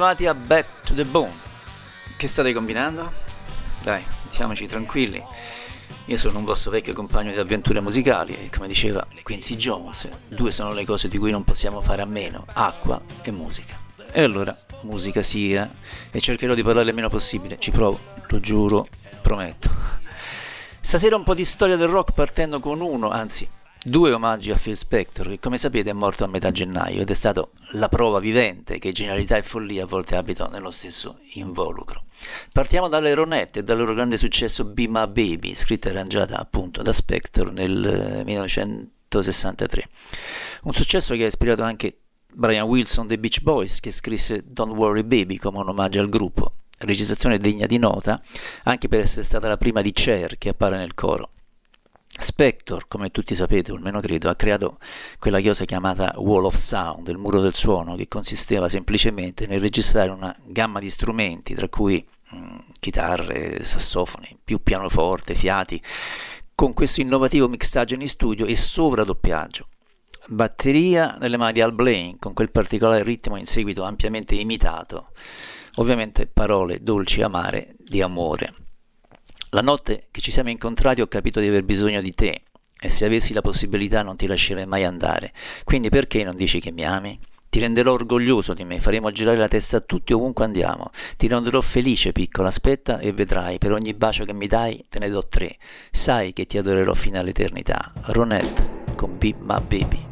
Arrivati a Back to the Bone. Che state combinando? Dai, mettiamoci tranquilli. Io sono un vostro vecchio compagno di avventure musicali e come diceva Quincy Jones, due sono le cose di cui non possiamo fare a meno, acqua e musica. E allora, musica sia, e cercherò di parlare il meno possibile, ci provo, lo giuro, prometto. Stasera un po' di storia del rock partendo con uno, anzi Due omaggi a Phil Spector, che come sapete è morto a metà gennaio ed è stato la prova vivente che genialità e follia a volte abitano nello stesso involucro. Partiamo dalle Ronette e dal loro grande successo Be My Baby, scritta e arrangiata appunto da Spector nel 1963. Un successo che ha ispirato anche Brian Wilson dei Beach Boys, che scrisse Don't Worry Baby come un omaggio al gruppo, registrazione degna di nota anche per essere stata la prima di Cher che appare nel coro. Spector, come tutti sapete, o almeno credo, ha creato quella cosa chiamata Wall of Sound, il muro del suono, che consisteva semplicemente nel registrare una gamma di strumenti, tra cui mh, mm, chitarre, sassofoni, più pianoforte, fiati, con questo innovativo mixaggio in studio e sovradoppiaggio. Batteria nelle mani di Al Blaine, con quel particolare ritmo in seguito ampiamente imitato, ovviamente parole dolci e amare di amore. La notte che ci siamo incontrati ho capito di aver bisogno di te e se avessi la possibilità non ti lascerei mai andare. Quindi perché non dici che mi ami? Ti renderò orgoglioso di me, faremo girare la testa a tutti ovunque andiamo. Ti renderò felice, piccola, aspetta e vedrai, per ogni bacio che mi dai te ne do tre. Sai che ti adorerò fino all'eternità. Ronette con Be My Baby.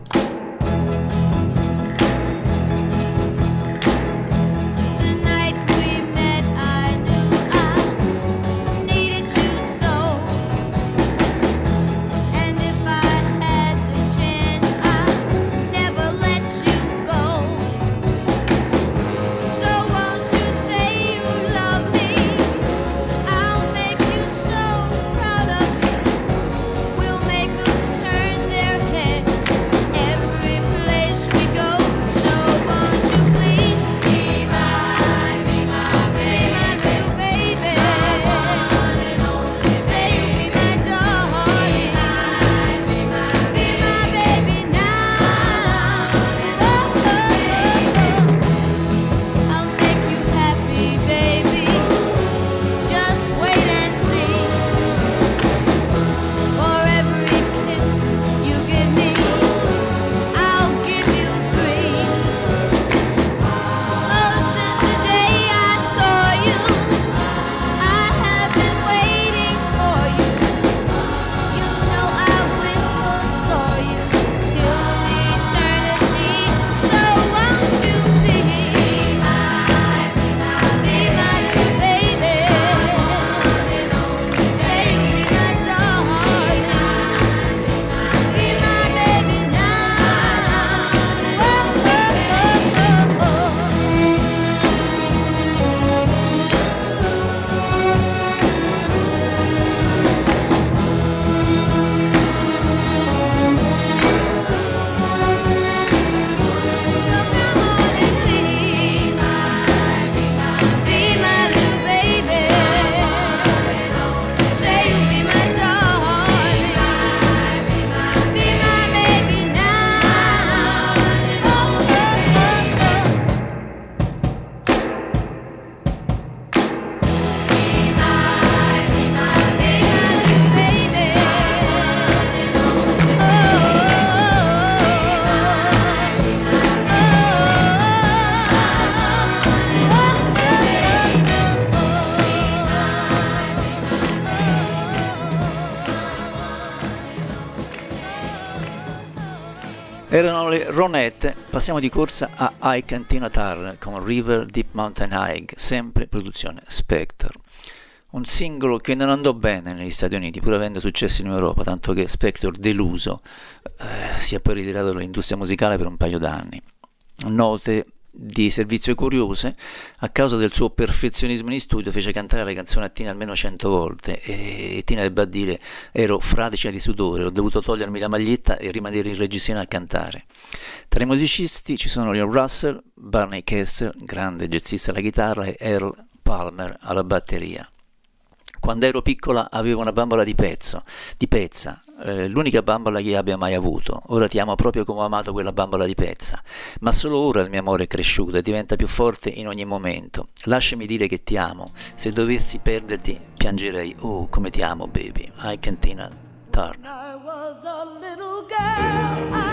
Ronette, passiamo di corsa a Ike and Tina Turner con River Deep Mountain High, sempre produzione Spectre. Un singolo che non andò bene negli Stati Uniti, pur avendo successo in Europa, tanto che Spectre, deluso, eh, si è poi ritirato dall'industria musicale per un paio d'anni. Note di servizio curiose, a causa del suo perfezionismo in studio, fece cantare la canzone a Tina almeno cento volte e Tina ebbe a dire ero fradicia di sudore, ho dovuto togliermi la maglietta e rimanere in registrazione a cantare. Tra i musicisti ci sono Leon Russell, Barney Kessel, grande jazzista alla chitarra, e Earl Palmer alla batteria. Quando ero piccola avevo una bambola di pezzo, di pezza, eh, l'unica bambola che abbia mai avuto. Ora ti amo proprio come ho amato quella bambola di pezza. Ma solo ora il mio amore è cresciuto e diventa più forte in ogni momento. Lasciami dire che ti amo. Se dovessi perderti, piangerei. Oh, come ti amo, baby. I Cantina Turner. I was a little girl, I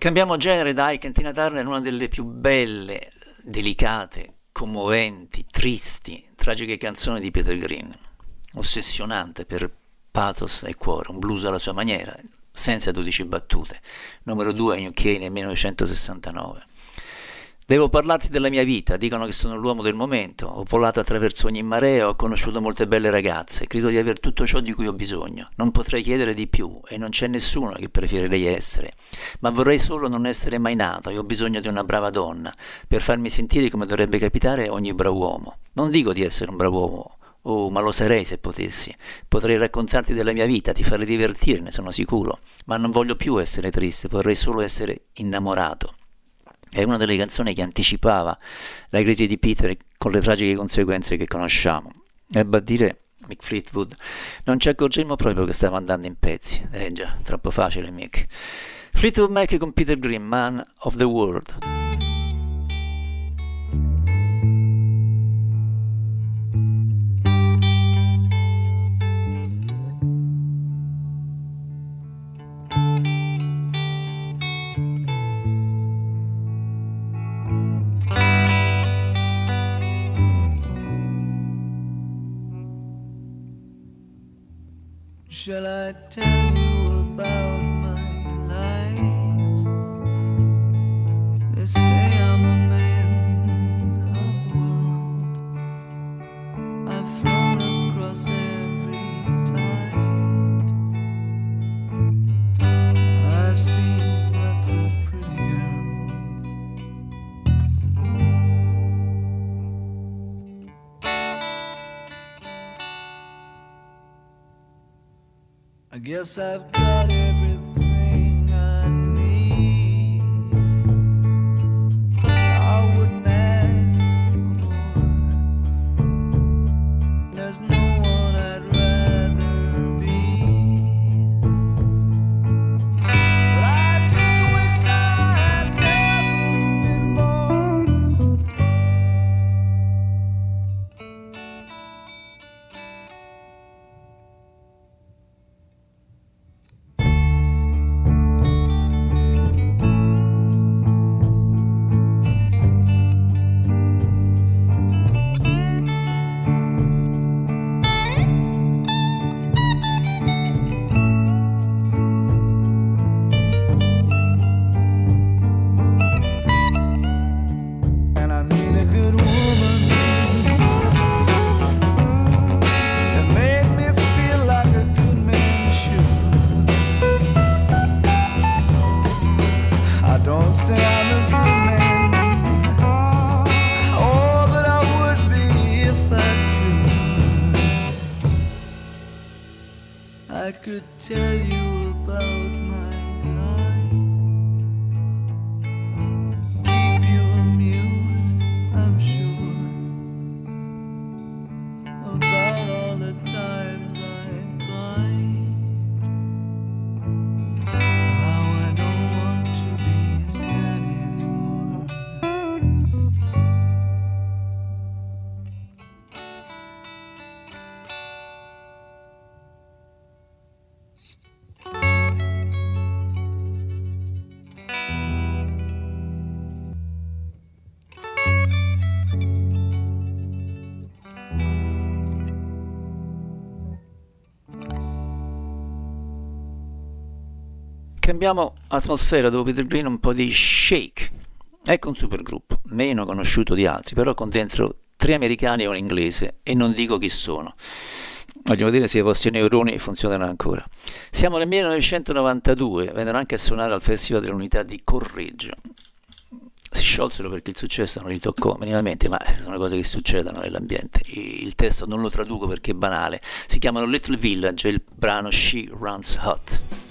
Cambiamo genere, dai, Cantina Turner è una delle più belle, delicate, commoventi, tristi, tragiche canzoni di Peter Green. Ossessionante per pathos e cuore, un blues alla sua maniera, senza 12 battute. Numero 2 in UK nel 1969. Devo parlarti della mia vita, dicono che sono l'uomo del momento, ho volato attraverso ogni marea, ho conosciuto molte belle ragazze, credo di aver tutto ciò di cui ho bisogno, non potrei chiedere di più e non c'è nessuno che preferirei essere, ma vorrei solo non essere mai nato e ho bisogno di una brava donna per farmi sentire come dovrebbe capitare ogni bravo uomo. Non dico di essere un bravo uomo, Oh, ma lo sarei se potessi. Potrei raccontarti della mia vita, ti farei divertire, ne sono sicuro. Ma non voglio più essere triste, vorrei solo essere innamorato. È una delle canzoni che anticipava la crisi di Peter con le tragiche conseguenze che conosciamo. Ebbe a dire Mick Fleetwood, non ci accorgemmo proprio che stava andando in pezzi. Eh già, troppo facile Mick. Fleetwood Mac con Peter Green, Man of the World. Shall I tell Guess I've got everything Cambiamo atmosfera dopo Peter Green, un po' di shake. Ecco un supergruppo, meno conosciuto di altri, però con dentro tre americani e un inglese, e non dico chi sono. Voglio vedere se i vostri neuroni funzionano ancora. Siamo nel 1992, vennero anche a suonare al Festival dell'Unità di Correggio. Si sciolsero perché il successo non li toccò minimamente, ma sono cose che succedono nell'ambiente. Il testo non lo traduco perché è banale. Si chiamano Little Village e il brano She Runs Hot.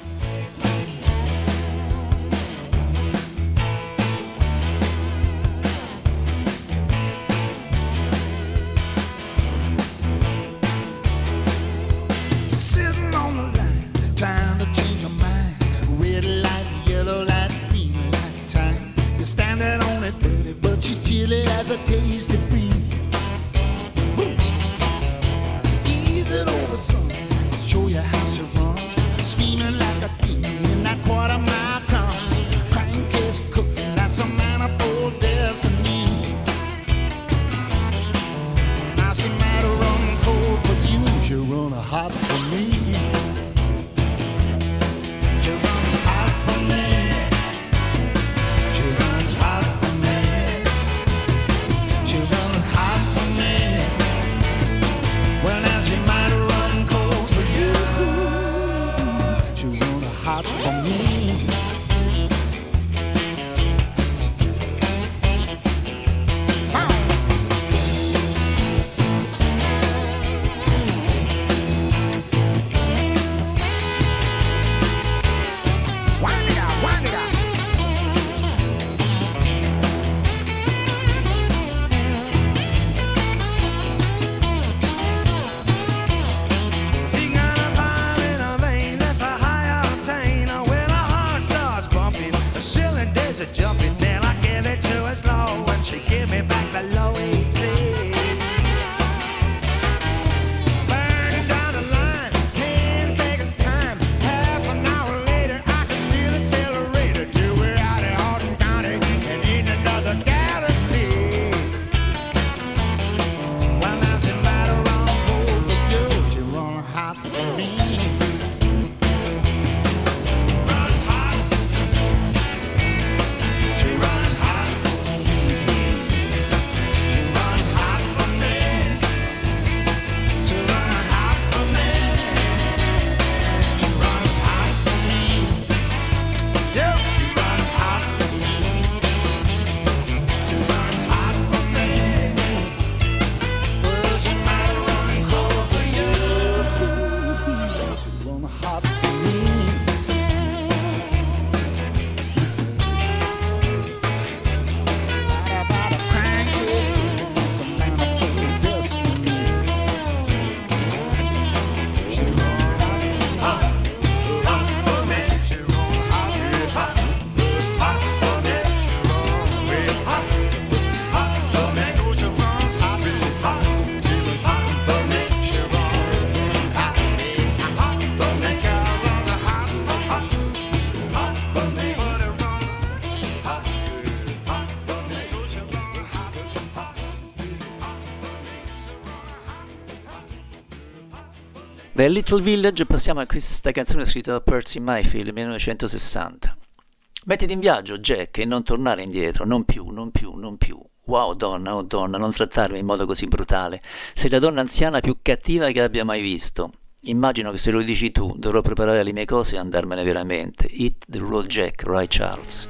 Standing on it, but she's chilly as a tasty Da Little Village passiamo a questa canzone scritta da Percy Mayfield nel 1960. Mettiti in viaggio, Jack, e non tornare indietro, non più, non più, non più. Wow, donna, oh donna, non trattarmi in modo così brutale. Sei la donna anziana più cattiva che abbia mai visto. Immagino che se lo dici tu, dovrò preparare le mie cose e andarmene veramente. Hit the road, Jack, Ray Charles.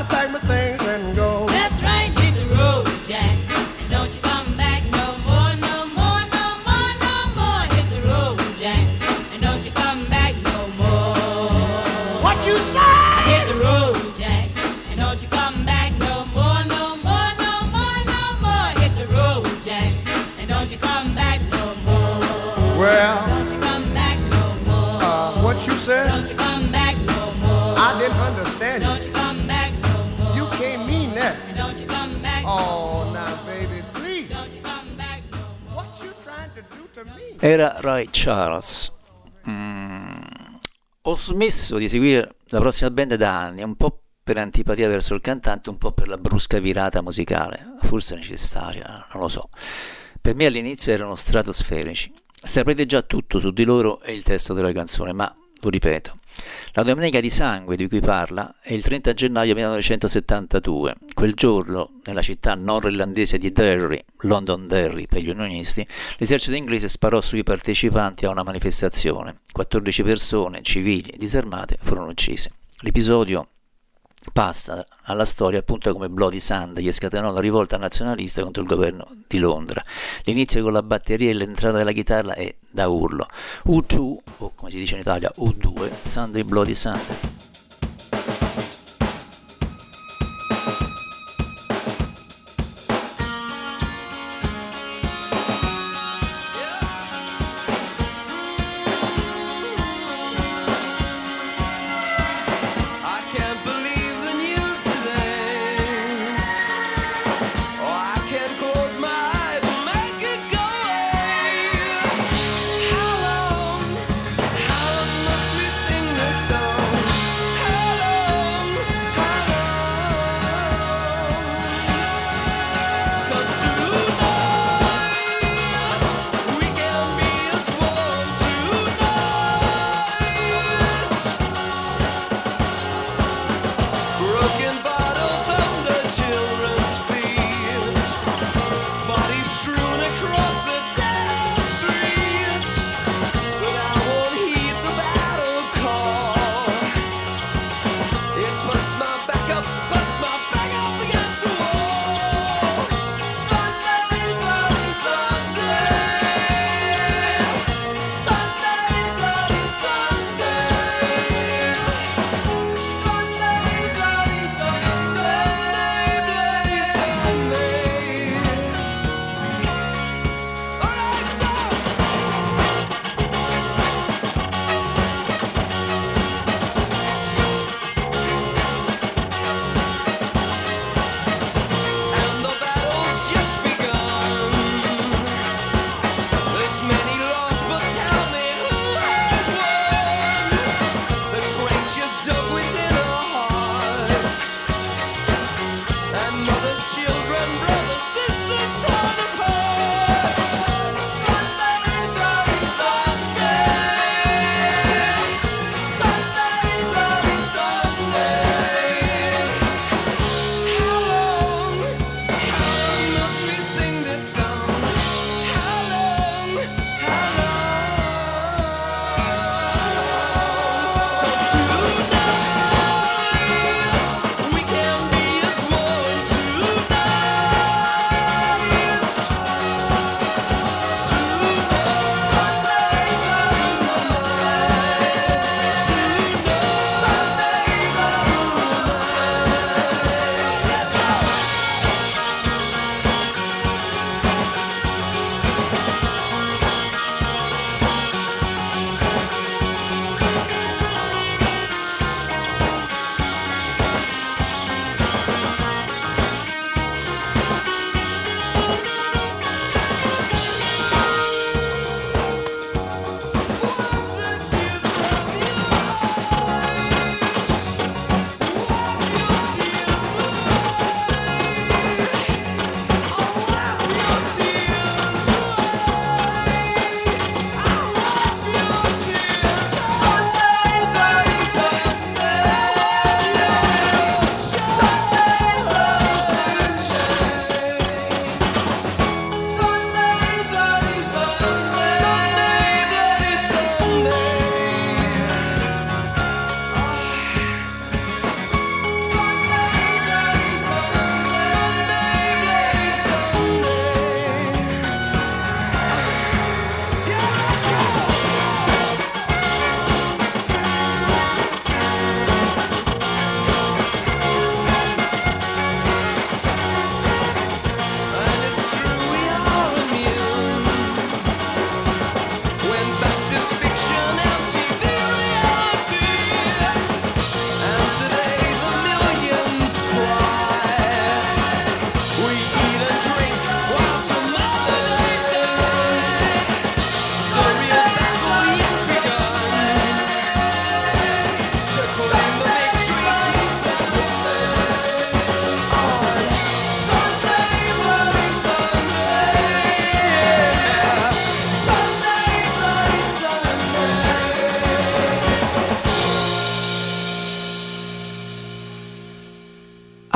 Era Ray Charles. Mm, Ho smesso di seguire la prossima band da anni, un po' per antipatia verso il cantante, un po' per la brusca virata musicale, forse necessaria, non lo so. Per me all'inizio erano stratosferici. Saprete già tutto su di loro e il testo della canzone, ma lo ripeto. La Domenica di Sangue di cui parla è il 30 gennaio 1972. Quel giorno, nella città nord-irlandese di Derry, Londonderry per gli unionisti, l'esercito inglese sparò sui partecipanti a una manifestazione. 14 persone, civili, disarmate, furono uccise. L'episodio passa alla storia appunto come Bloody Sunday che scatenò la rivolta nazionalista contro il governo di Londra. L'inizio con la batteria e l'entrata della chitarra è da urlo. U2, o come si dice in Italia U2, Sunday Bloody Sunday.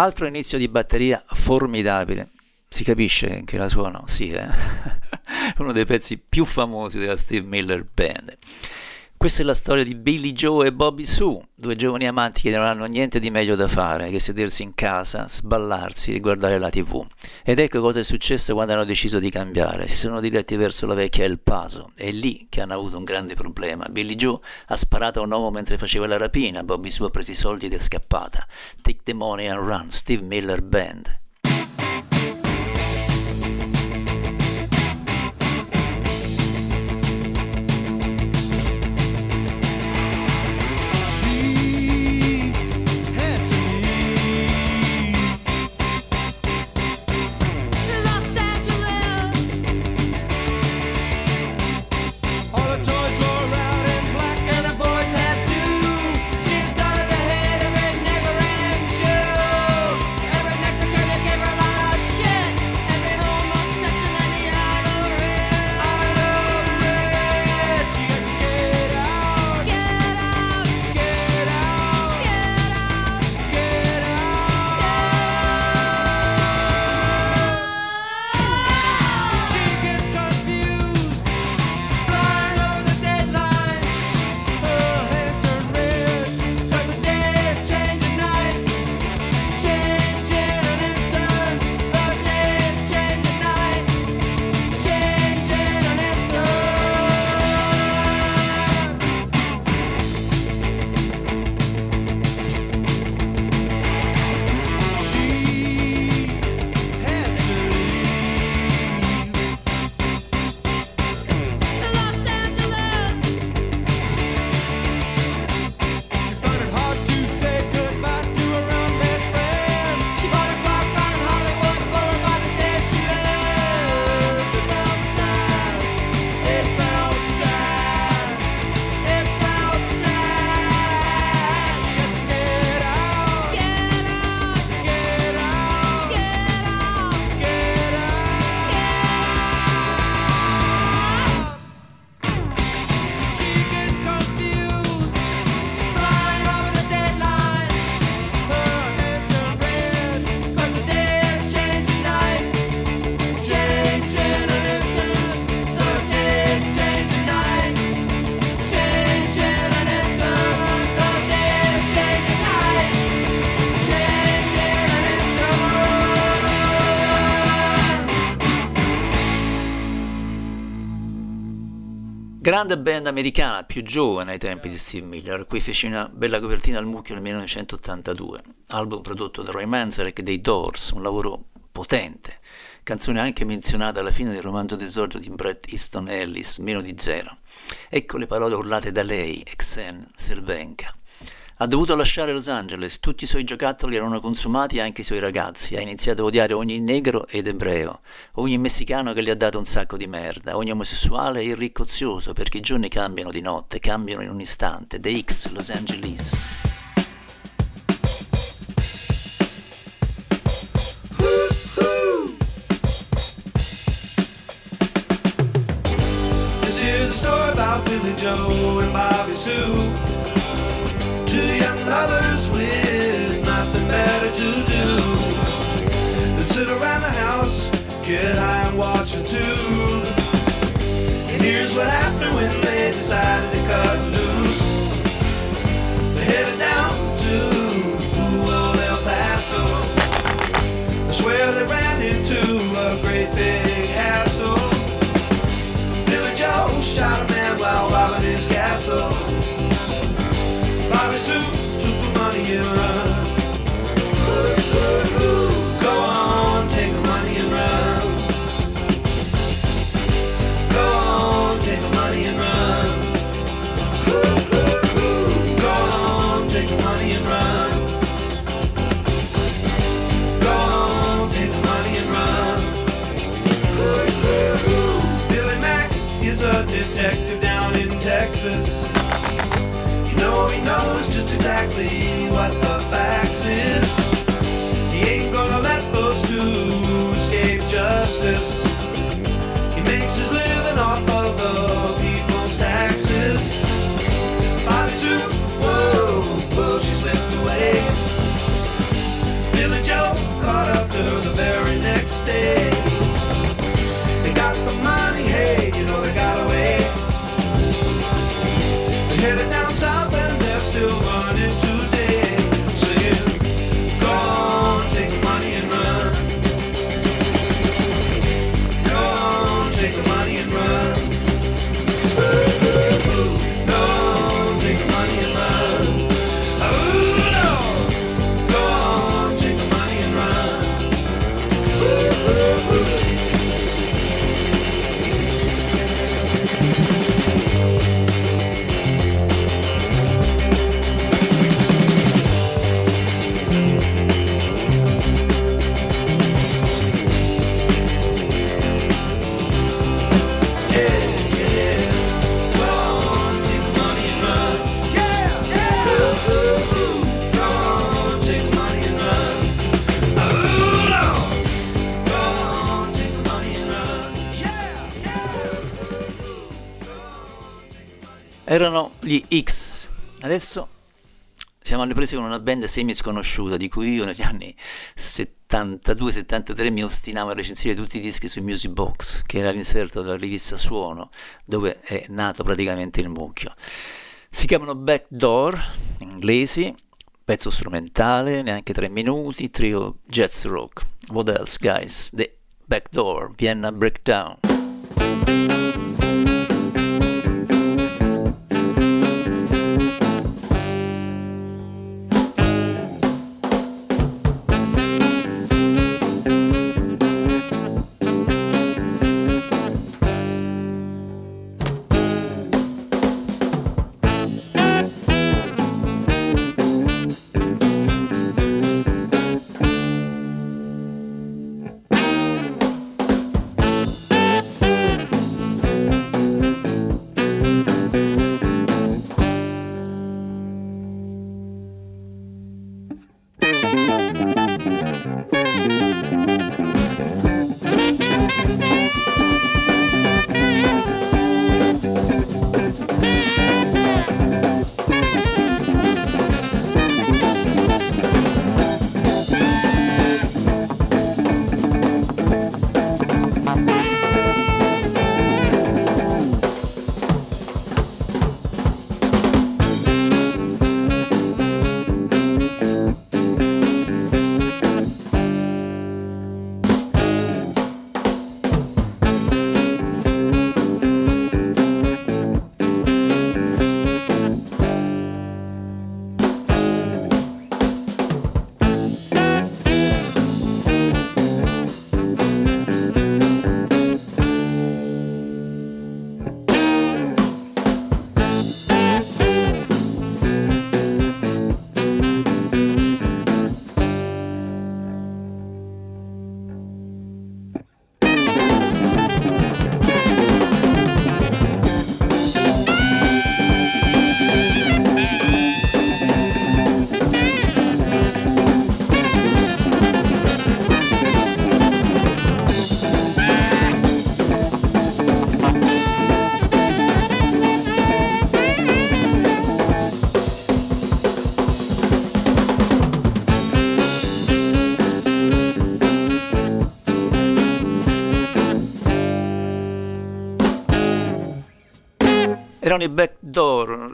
Altro inizio di batteria formidabile. Si capisce che la suono? Sì, eh? uno dei pezzi più famosi della Steve Miller Band. Questa è la storia di Billy Joe e Bobby Sue, due giovani amanti che non hanno niente di meglio da fare che sedersi in casa, sballarsi e guardare la tv. Ed ecco cosa è successo quando hanno deciso di cambiare. Si sono diretti verso la vecchia El Paso. È lì che hanno avuto un grande problema. Billy Joe ha sparato a un uomo mentre faceva la rapina, Bobby Sue ha preso i soldi ed è scappata. Take the money and run, Steve Miller Band. Grande band americana, più giovane ai tempi di Steve Miller, qui fece una bella copertina al mucchio nel 1982, album prodotto da Roy Manzarek dei Doors, un lavoro potente, canzone anche menzionata alla fine del romanzo d'esordio di Bret Easton Ellis, Meno di Zero. Ecco le parole urlate da lei, Exen Cervenka. Ha dovuto lasciare Los Angeles, tutti i suoi giocattoli erano consumati anche i suoi ragazzi, ha iniziato a odiare ogni negro ed ebreo, ogni messicano che gli ha dato un sacco di merda, ogni omosessuale e irricozioso perché i giorni cambiano di notte, cambiano in un istante, The X, Los Angeles. This is a story about Billy Joe and Bobby Sue. Two lovers with nothing better to do than sit around the house, get high and watch a tube. And here's what happened when they decided to cut loose. They headed down to old El Paso. I swear they ran into a great big hassle. Billy Joe shot a man while robbing his castle. The Erano gli X. Adesso siamo alle prese con una band semi sconosciuta di cui io negli anni 72-73 mi ostinavo a recensire tutti i dischi su Music Box, che era l'inserto della rivista Suono, dove è nato praticamente il mucchio. Si chiamano Backdoor, inglesi, pezzo strumentale, neanche tre minuti, trio jazz rock. What else, guys? The Backdoor, Vienna Breakdown.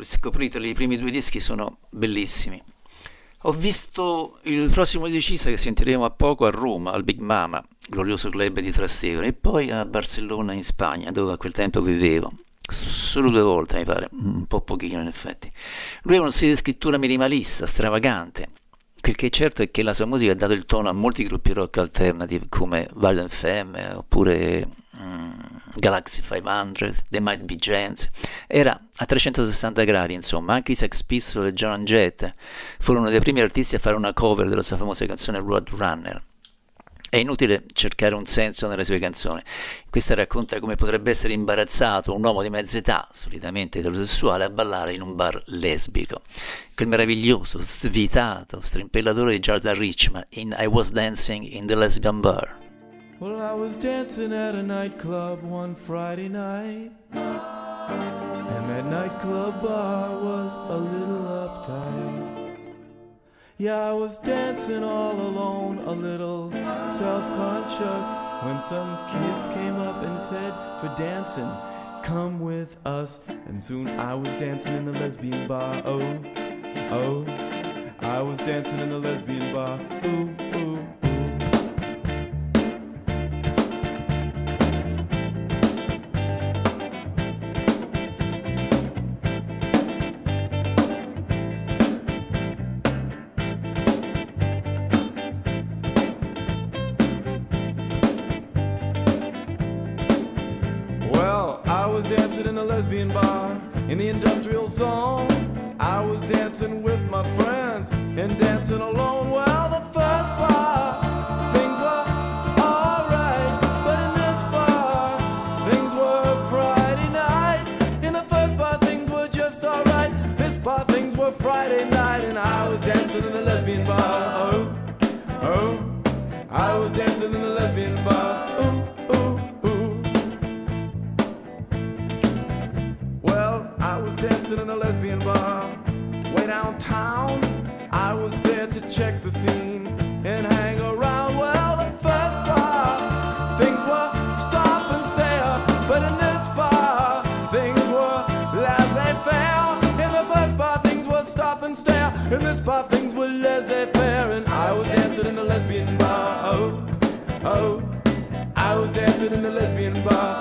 Scopriteli, i primi due dischi sono bellissimi. Ho visto il prossimo decisa che sentiremo a poco a Roma, al Big Mama, glorioso club di Trastevere, e poi a Barcellona in Spagna, dove a quel tempo vivevo. Solo due volte mi pare, un po' pochino in effetti. Lui ha uno stile di scrittura minimalista, stravagante. Quel che è certo è che la sua musica ha dato il tono a molti gruppi rock alternative come Violent Femme oppure mm, Galaxy 500, The Might Be Giants. Era a 360 gradi, insomma, anche i Sex Pistols e John Jett furono dei primi artisti a fare una cover della sua famosa canzone Roadrunner. È inutile cercare un senso nelle sue canzoni. Questa racconta come potrebbe essere imbarazzato un uomo di mezza età, solitamente eterosessuale, a ballare in un bar lesbico. Quel meraviglioso, svitato, strimpellatore di Jordan Richman in I Was Dancing in the Lesbian Bar. Well, I was dancing at a nightclub one Friday night. And that nightclub bar was a little uptight. Yeah, I was dancing all alone, a little self conscious. When some kids came up and said, For dancing, come with us. And soon I was dancing in the lesbian bar. Oh, oh. I was dancing in the lesbian bar. Ooh, ooh, Song. on. The and hang around. Well, the first bar, things were stop and stare, but in this bar, things were laissez faire. In the first bar, things were stop and stare. In this bar, things were laissez faire, and I was dancing in the lesbian bar. Oh, oh, I was dancing in a lesbian bar.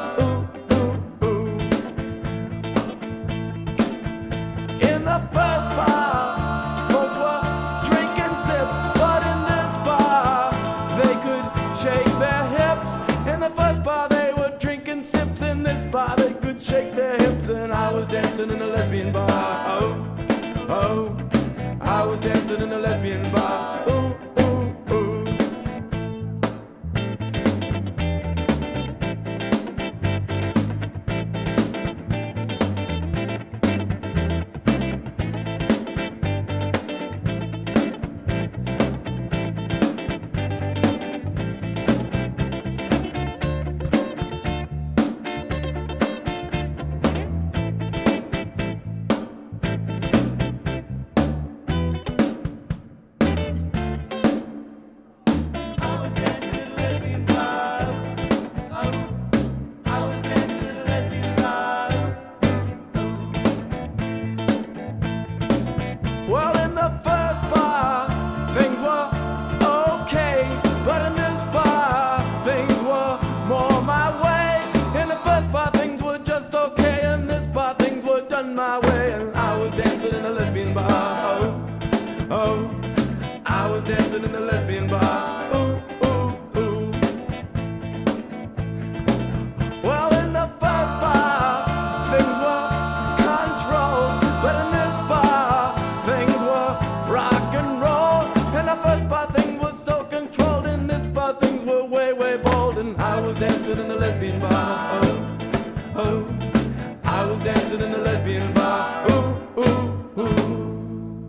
Shake their hips, and I was dancing in a lesbian bar. Oh, oh, I was dancing in a lesbian bar.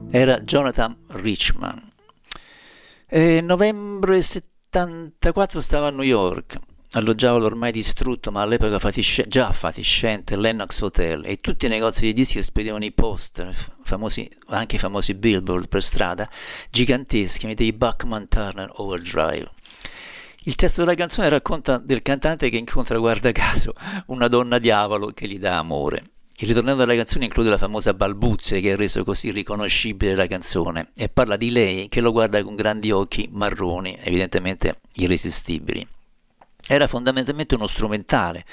Era Jonathan Richman. E novembre 74 stava a New York, alloggiava l'ormai distrutto ma all'epoca fatisce- già fatiscente Lennox Hotel e tutti i negozi di dischi spedivano i poster, famosi, anche i famosi billboard per strada, giganteschi, dei Buckman Turner Overdrive. Il testo della canzone racconta del cantante che incontra, guarda caso, una donna diavolo che gli dà amore. Il ritornello della canzone include la famosa balbuzie che ha reso così riconoscibile la canzone e parla di lei che lo guarda con grandi occhi marroni, evidentemente irresistibili. Era fondamentalmente uno strumentale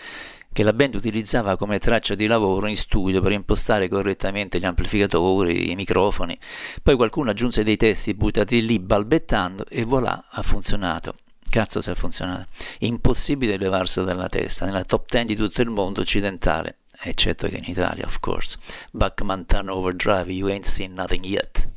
che la band utilizzava come traccia di lavoro in studio per impostare correttamente gli amplificatori, i microfoni. Poi qualcuno aggiunse dei testi buttati lì balbettando e voilà, ha funzionato. Cazzo se ha funzionato. Impossibile levarselo dalla testa, nella top 10 di tutto il mondo occidentale, eccetto che in Italia, of course. Buckman Turner Overdrive, you ain't seen nothing yet.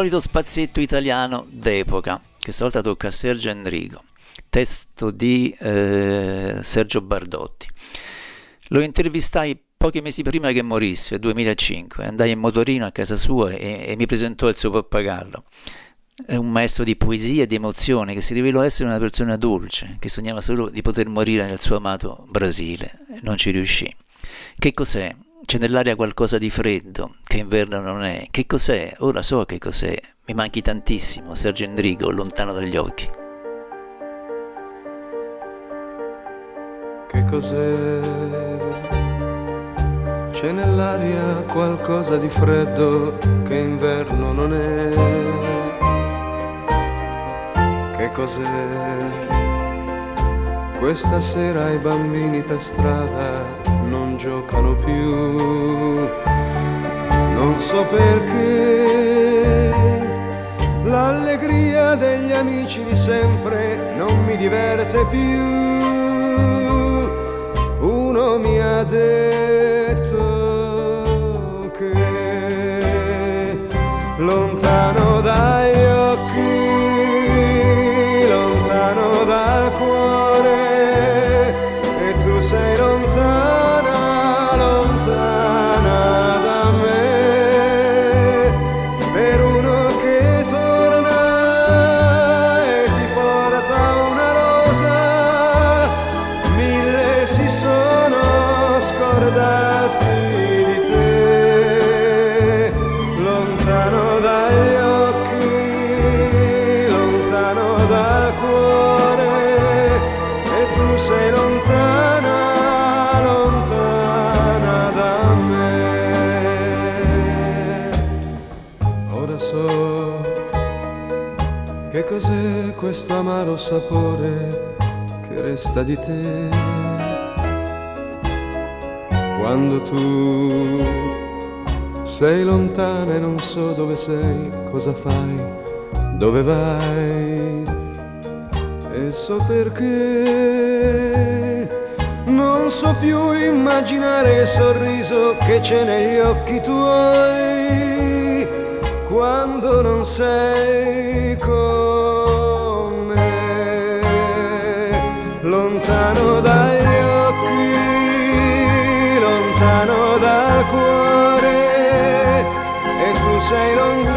Solito spazietto italiano d'epoca, che stavolta tocca a Sergio Enrico, testo di eh, Sergio Bardotti. Lo intervistai pochi mesi prima che morisse, 2005, andai in motorino a casa sua e, e mi presentò il suo pappagallo. È un maestro di poesia e di emozione che si rivelò essere una persona dolce, che sognava solo di poter morire nel suo amato Brasile. Non ci riuscì. Che cos'è? C'è nell'aria qualcosa di freddo, che inverno non è. Che cos'è? Ora so che cos'è. Mi manchi tantissimo, Sergio Endrigo, lontano dagli occhi. Che cos'è? C'è nell'aria qualcosa di freddo che inverno non è. Che cos'è? Questa sera i bambini per strada non giocano più. Non so perché. L'allegria degli amici di sempre non mi diverte più. Uno mi ha detto che lontano sapore che resta di te. Quando tu sei lontana e non so dove sei, cosa fai, dove vai? E so perché non so più immaginare il sorriso che c'è negli occhi tuoi. Quando non sei con lontano dagli occhi lontano dal cuore e tu sei lontana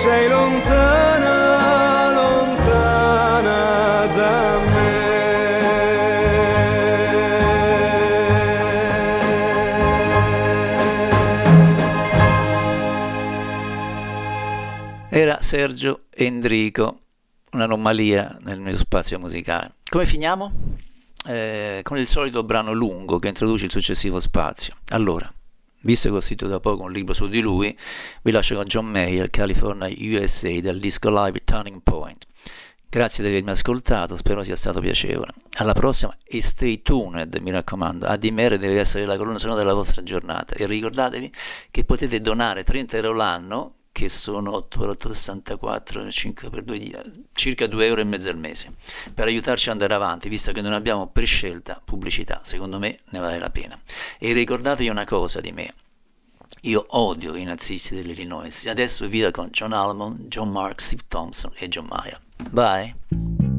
sei lontana, lontana da me. Era Sergio Endrico, un'anomalia nel mio spazio musicale. Come finiamo? Eh, con il solito brano lungo che introduce il successivo spazio. Allora, visto che ho scritto da poco un libro su di lui, vi lascio con John Mayer, California USA, del disco live Turning Point. Grazie di avermi ascoltato, spero sia stato piacevole. Alla prossima e stay tuned, mi raccomando. ADMR deve essere la colonna sonora della vostra giornata. E ricordatevi che potete donare 30 euro l'anno, che sono 8,64, 5 per 2, circa 2 euro e mezzo al mese, per aiutarci ad andare avanti, visto che non abbiamo per scelta pubblicità. Secondo me ne vale la pena. E ricordatevi una cosa di me. Io odio i nazisti dell'Illinois. Adesso via con John Almond, John Mark, Steve Thompson e John Mayer. Bye.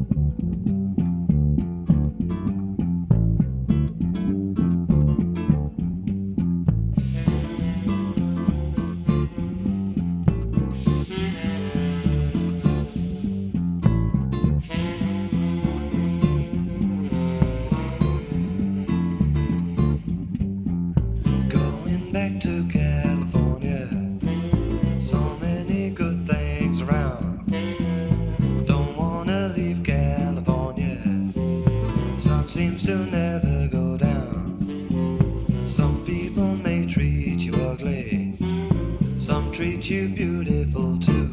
Some treat you beautiful too.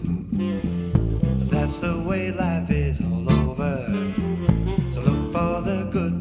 But that's the way life is all over. So look for the good